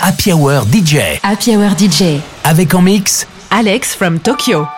Happy Hour DJ. Happy Hour DJ. Avec en mix Alex from Tokyo.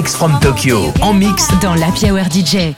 Alex from Tokyo en mix dans la Hour DJ.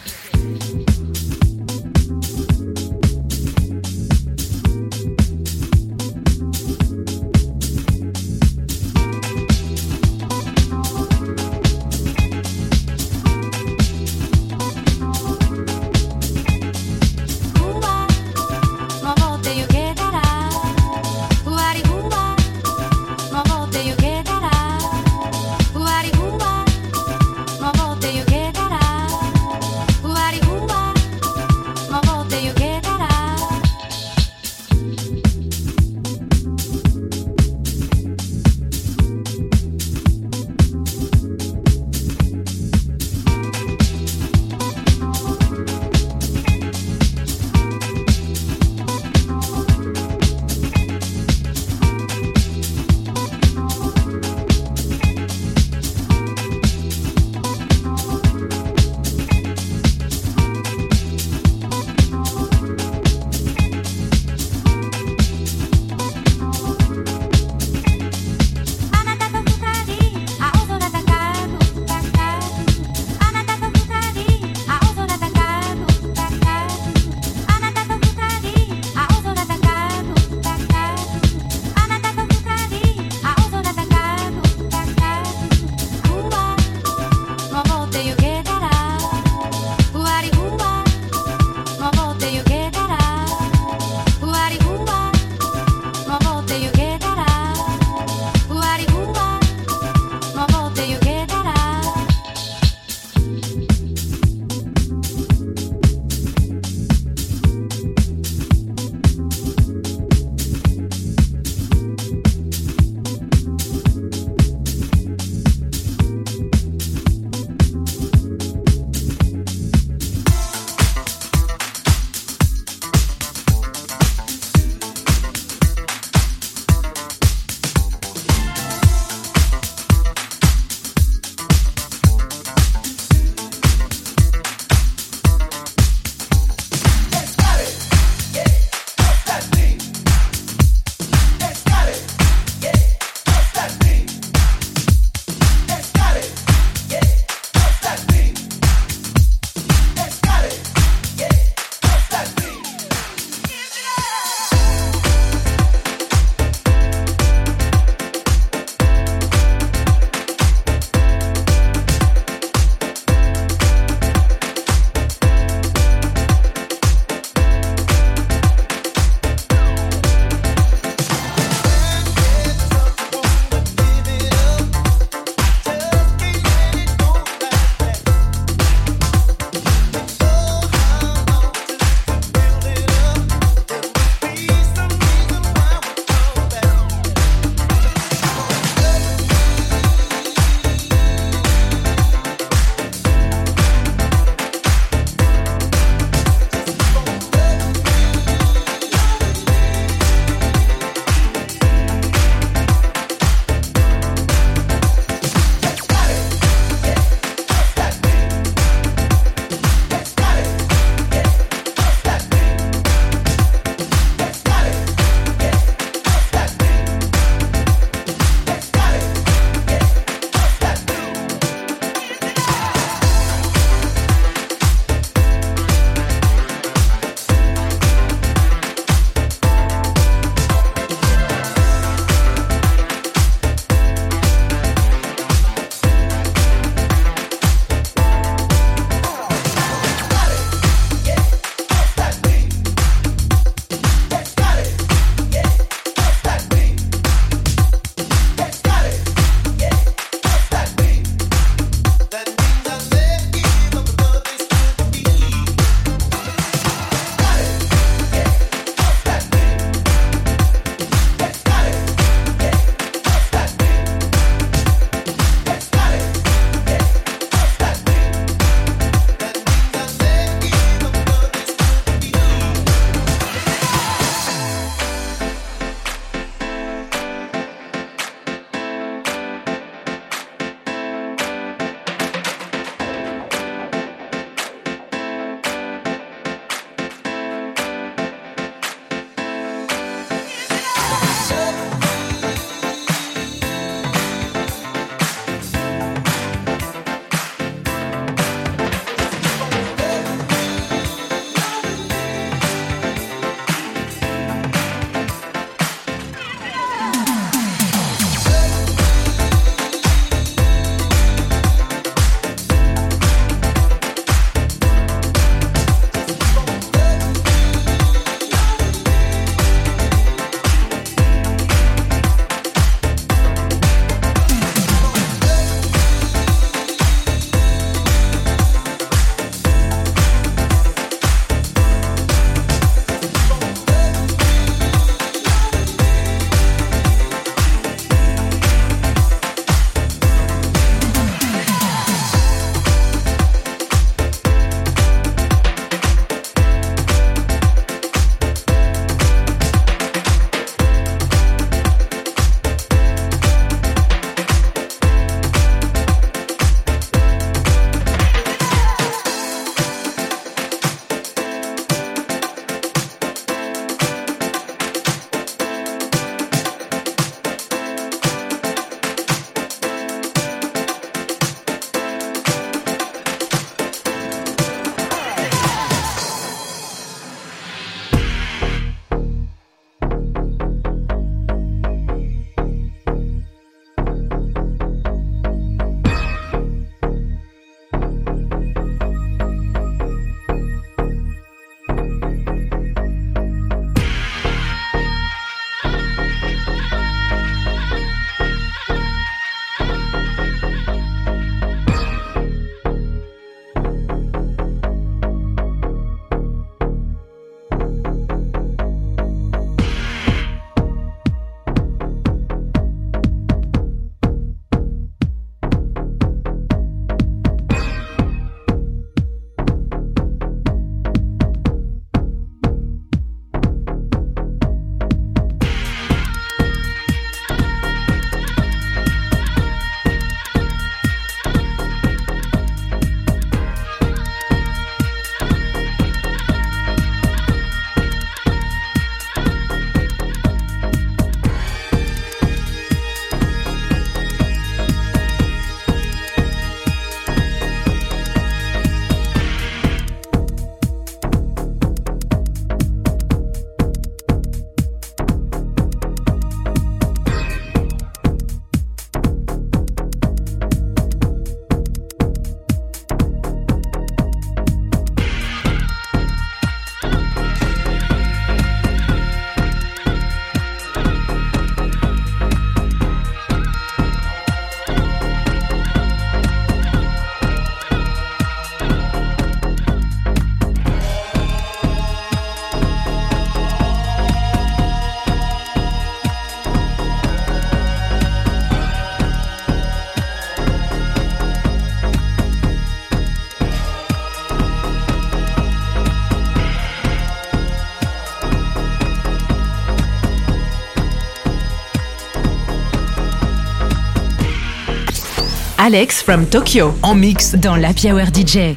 Alex from Tokyo. En mix dans la Hour DJ.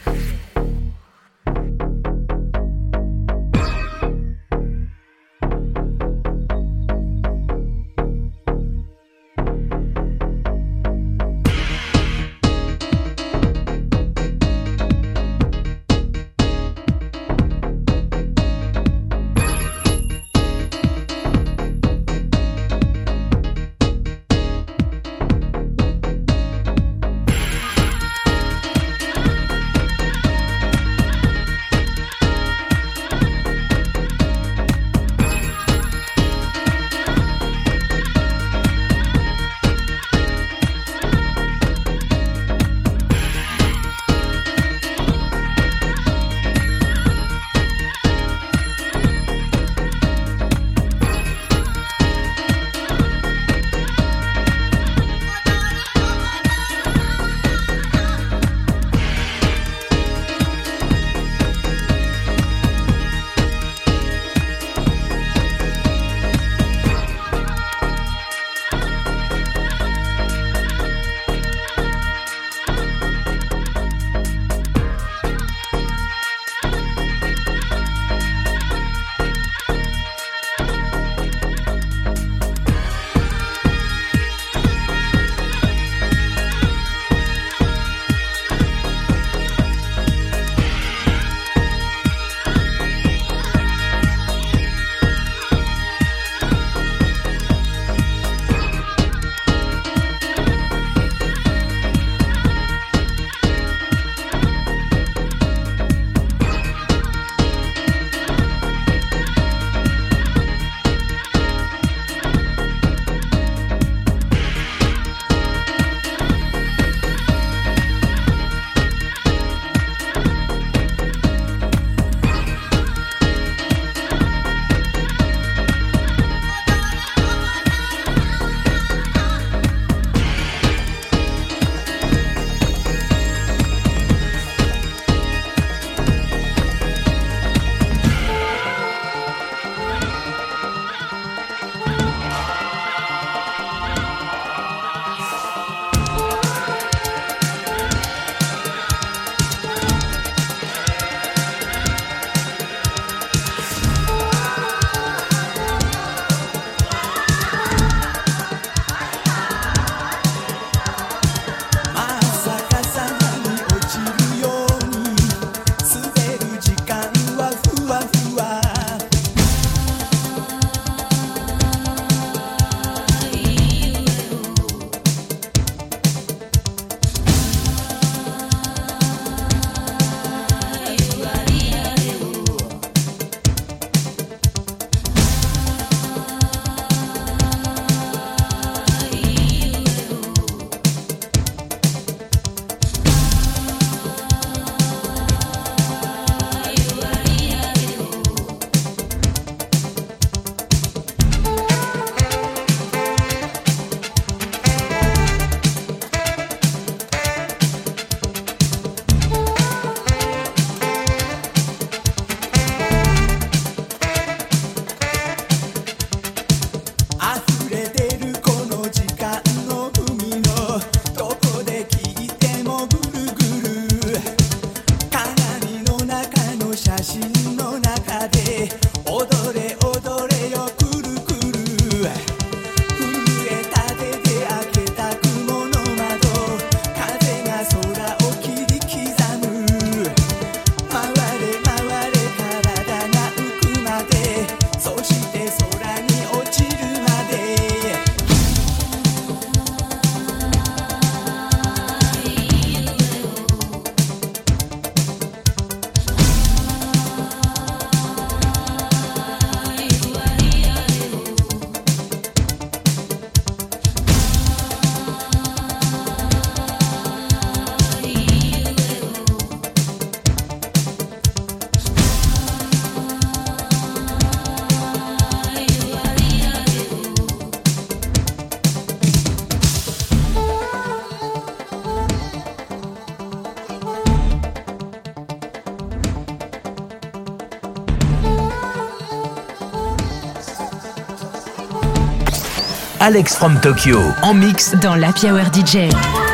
Alex from Tokyo en mix dans la Hour DJ.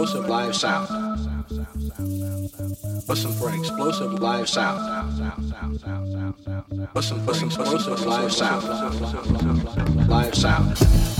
explosive live sound. Listen for an explosive live sound. Listen for an explosive live sound. Live sound.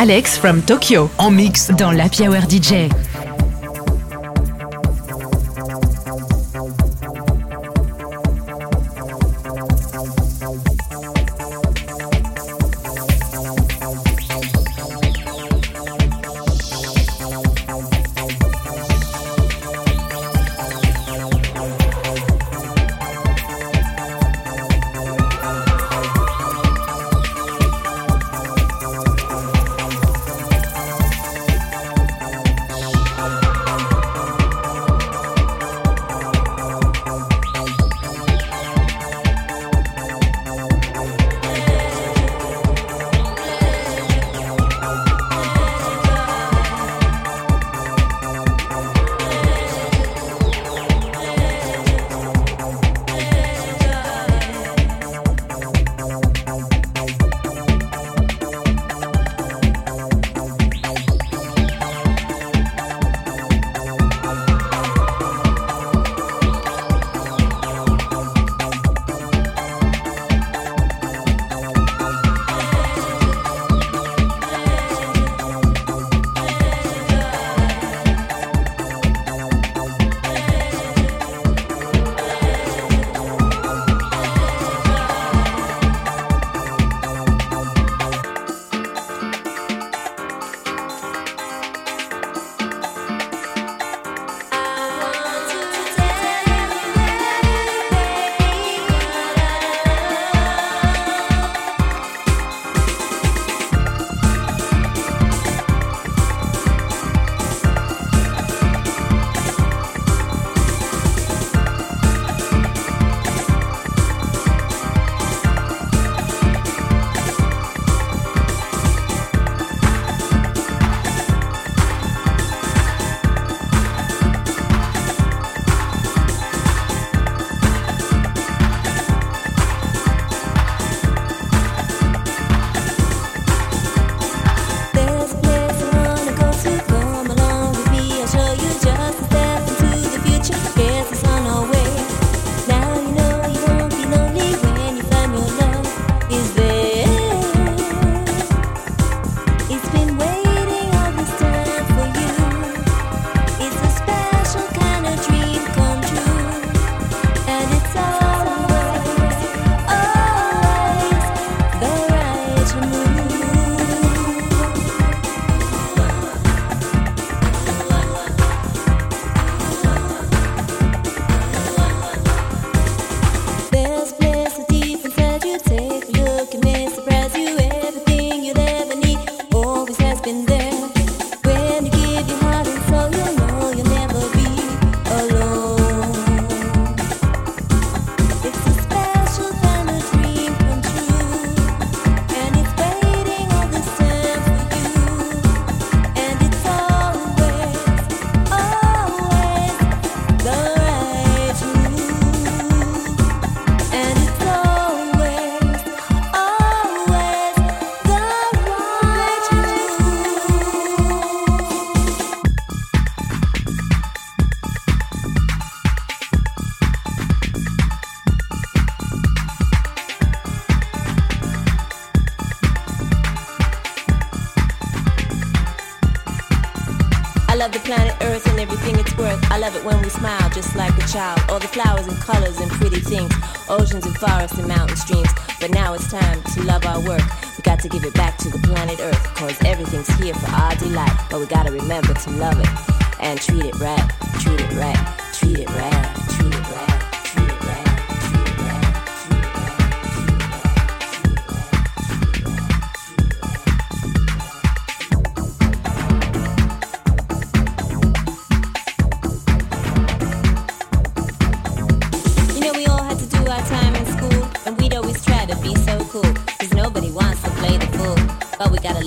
Alex from Tokyo en mix dans l'Happy Hour DJ.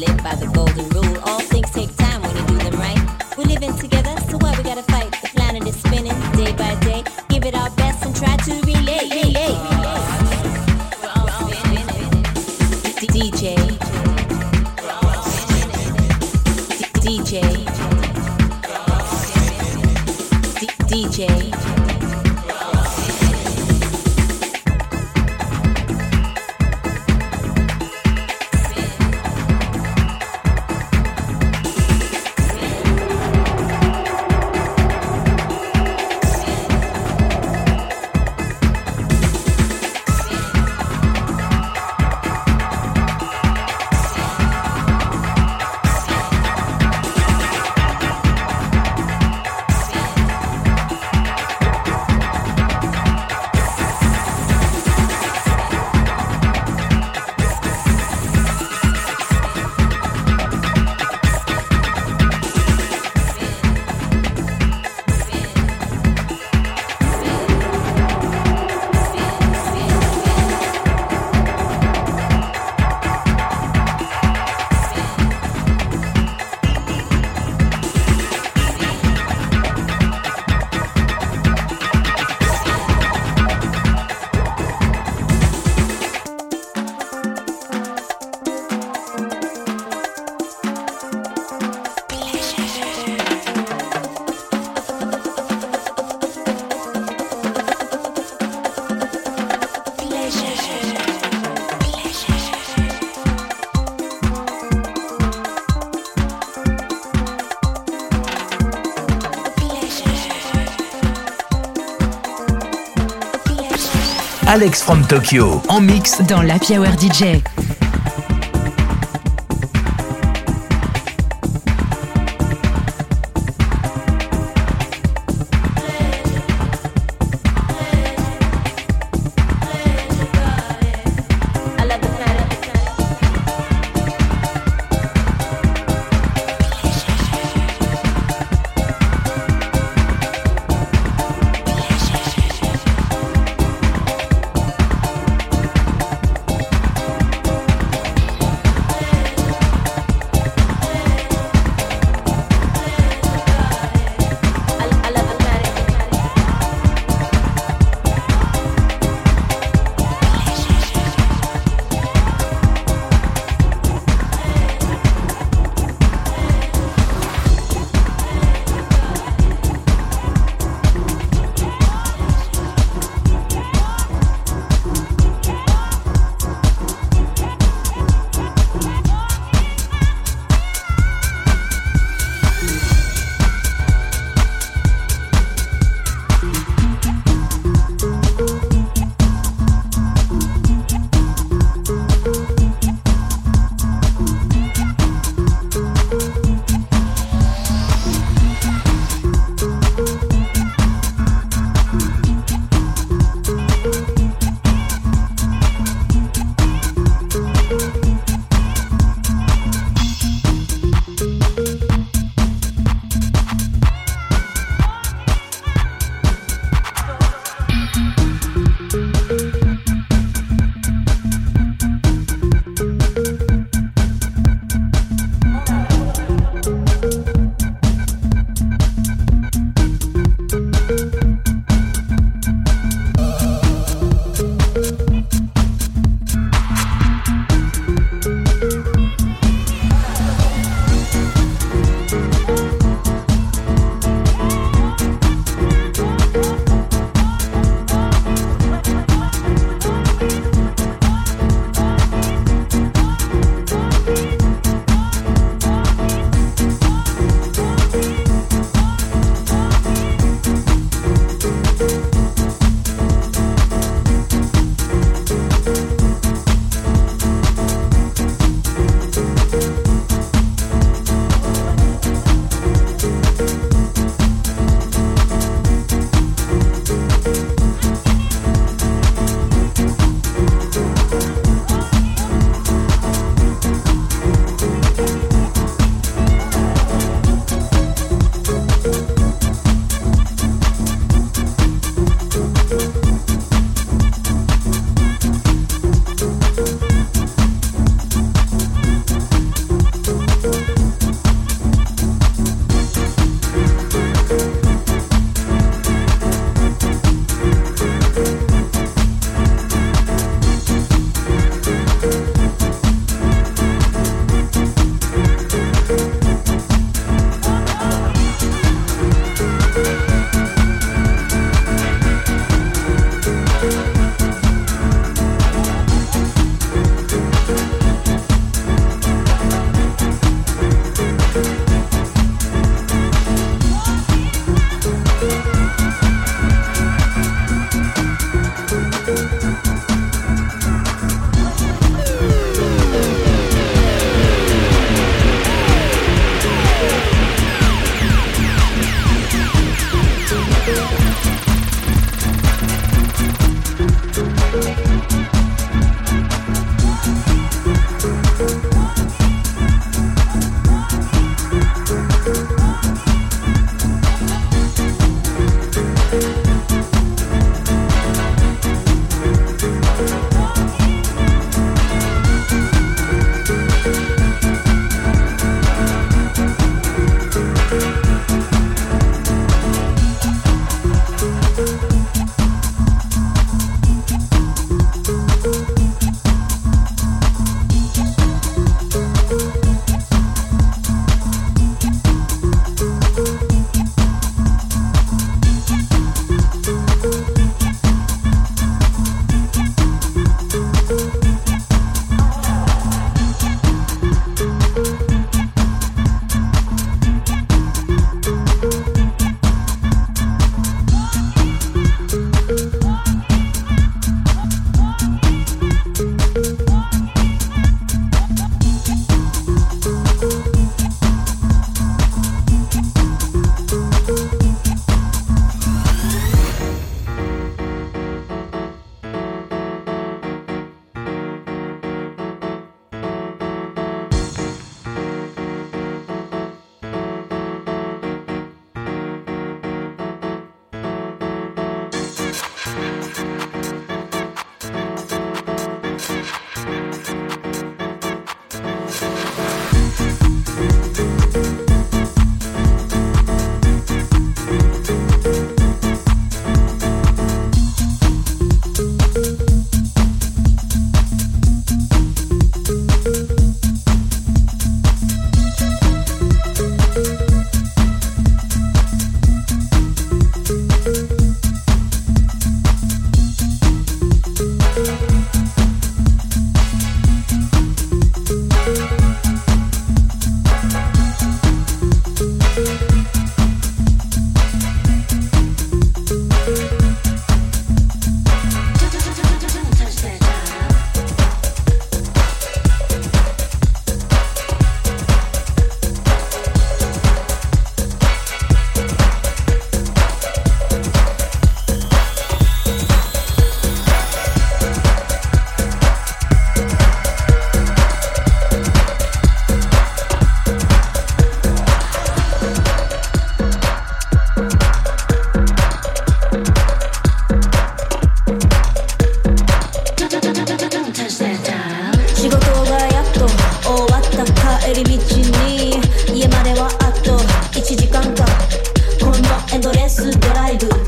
solid by the Alex from Tokyo en mix dans la Hour DJ. レスドライブ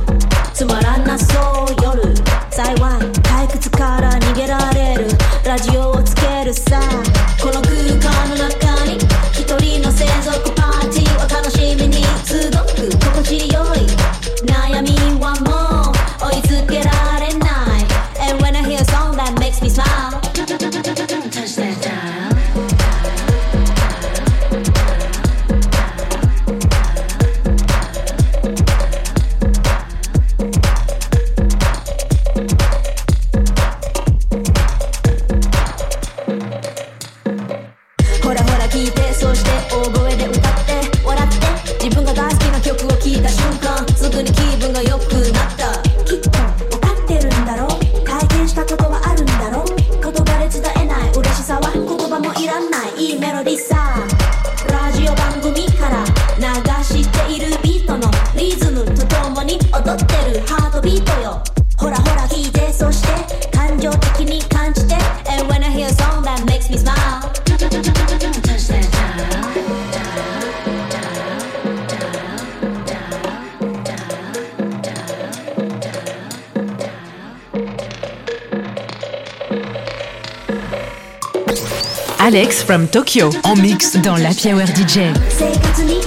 from Tokyo. En mix Dans la DJ.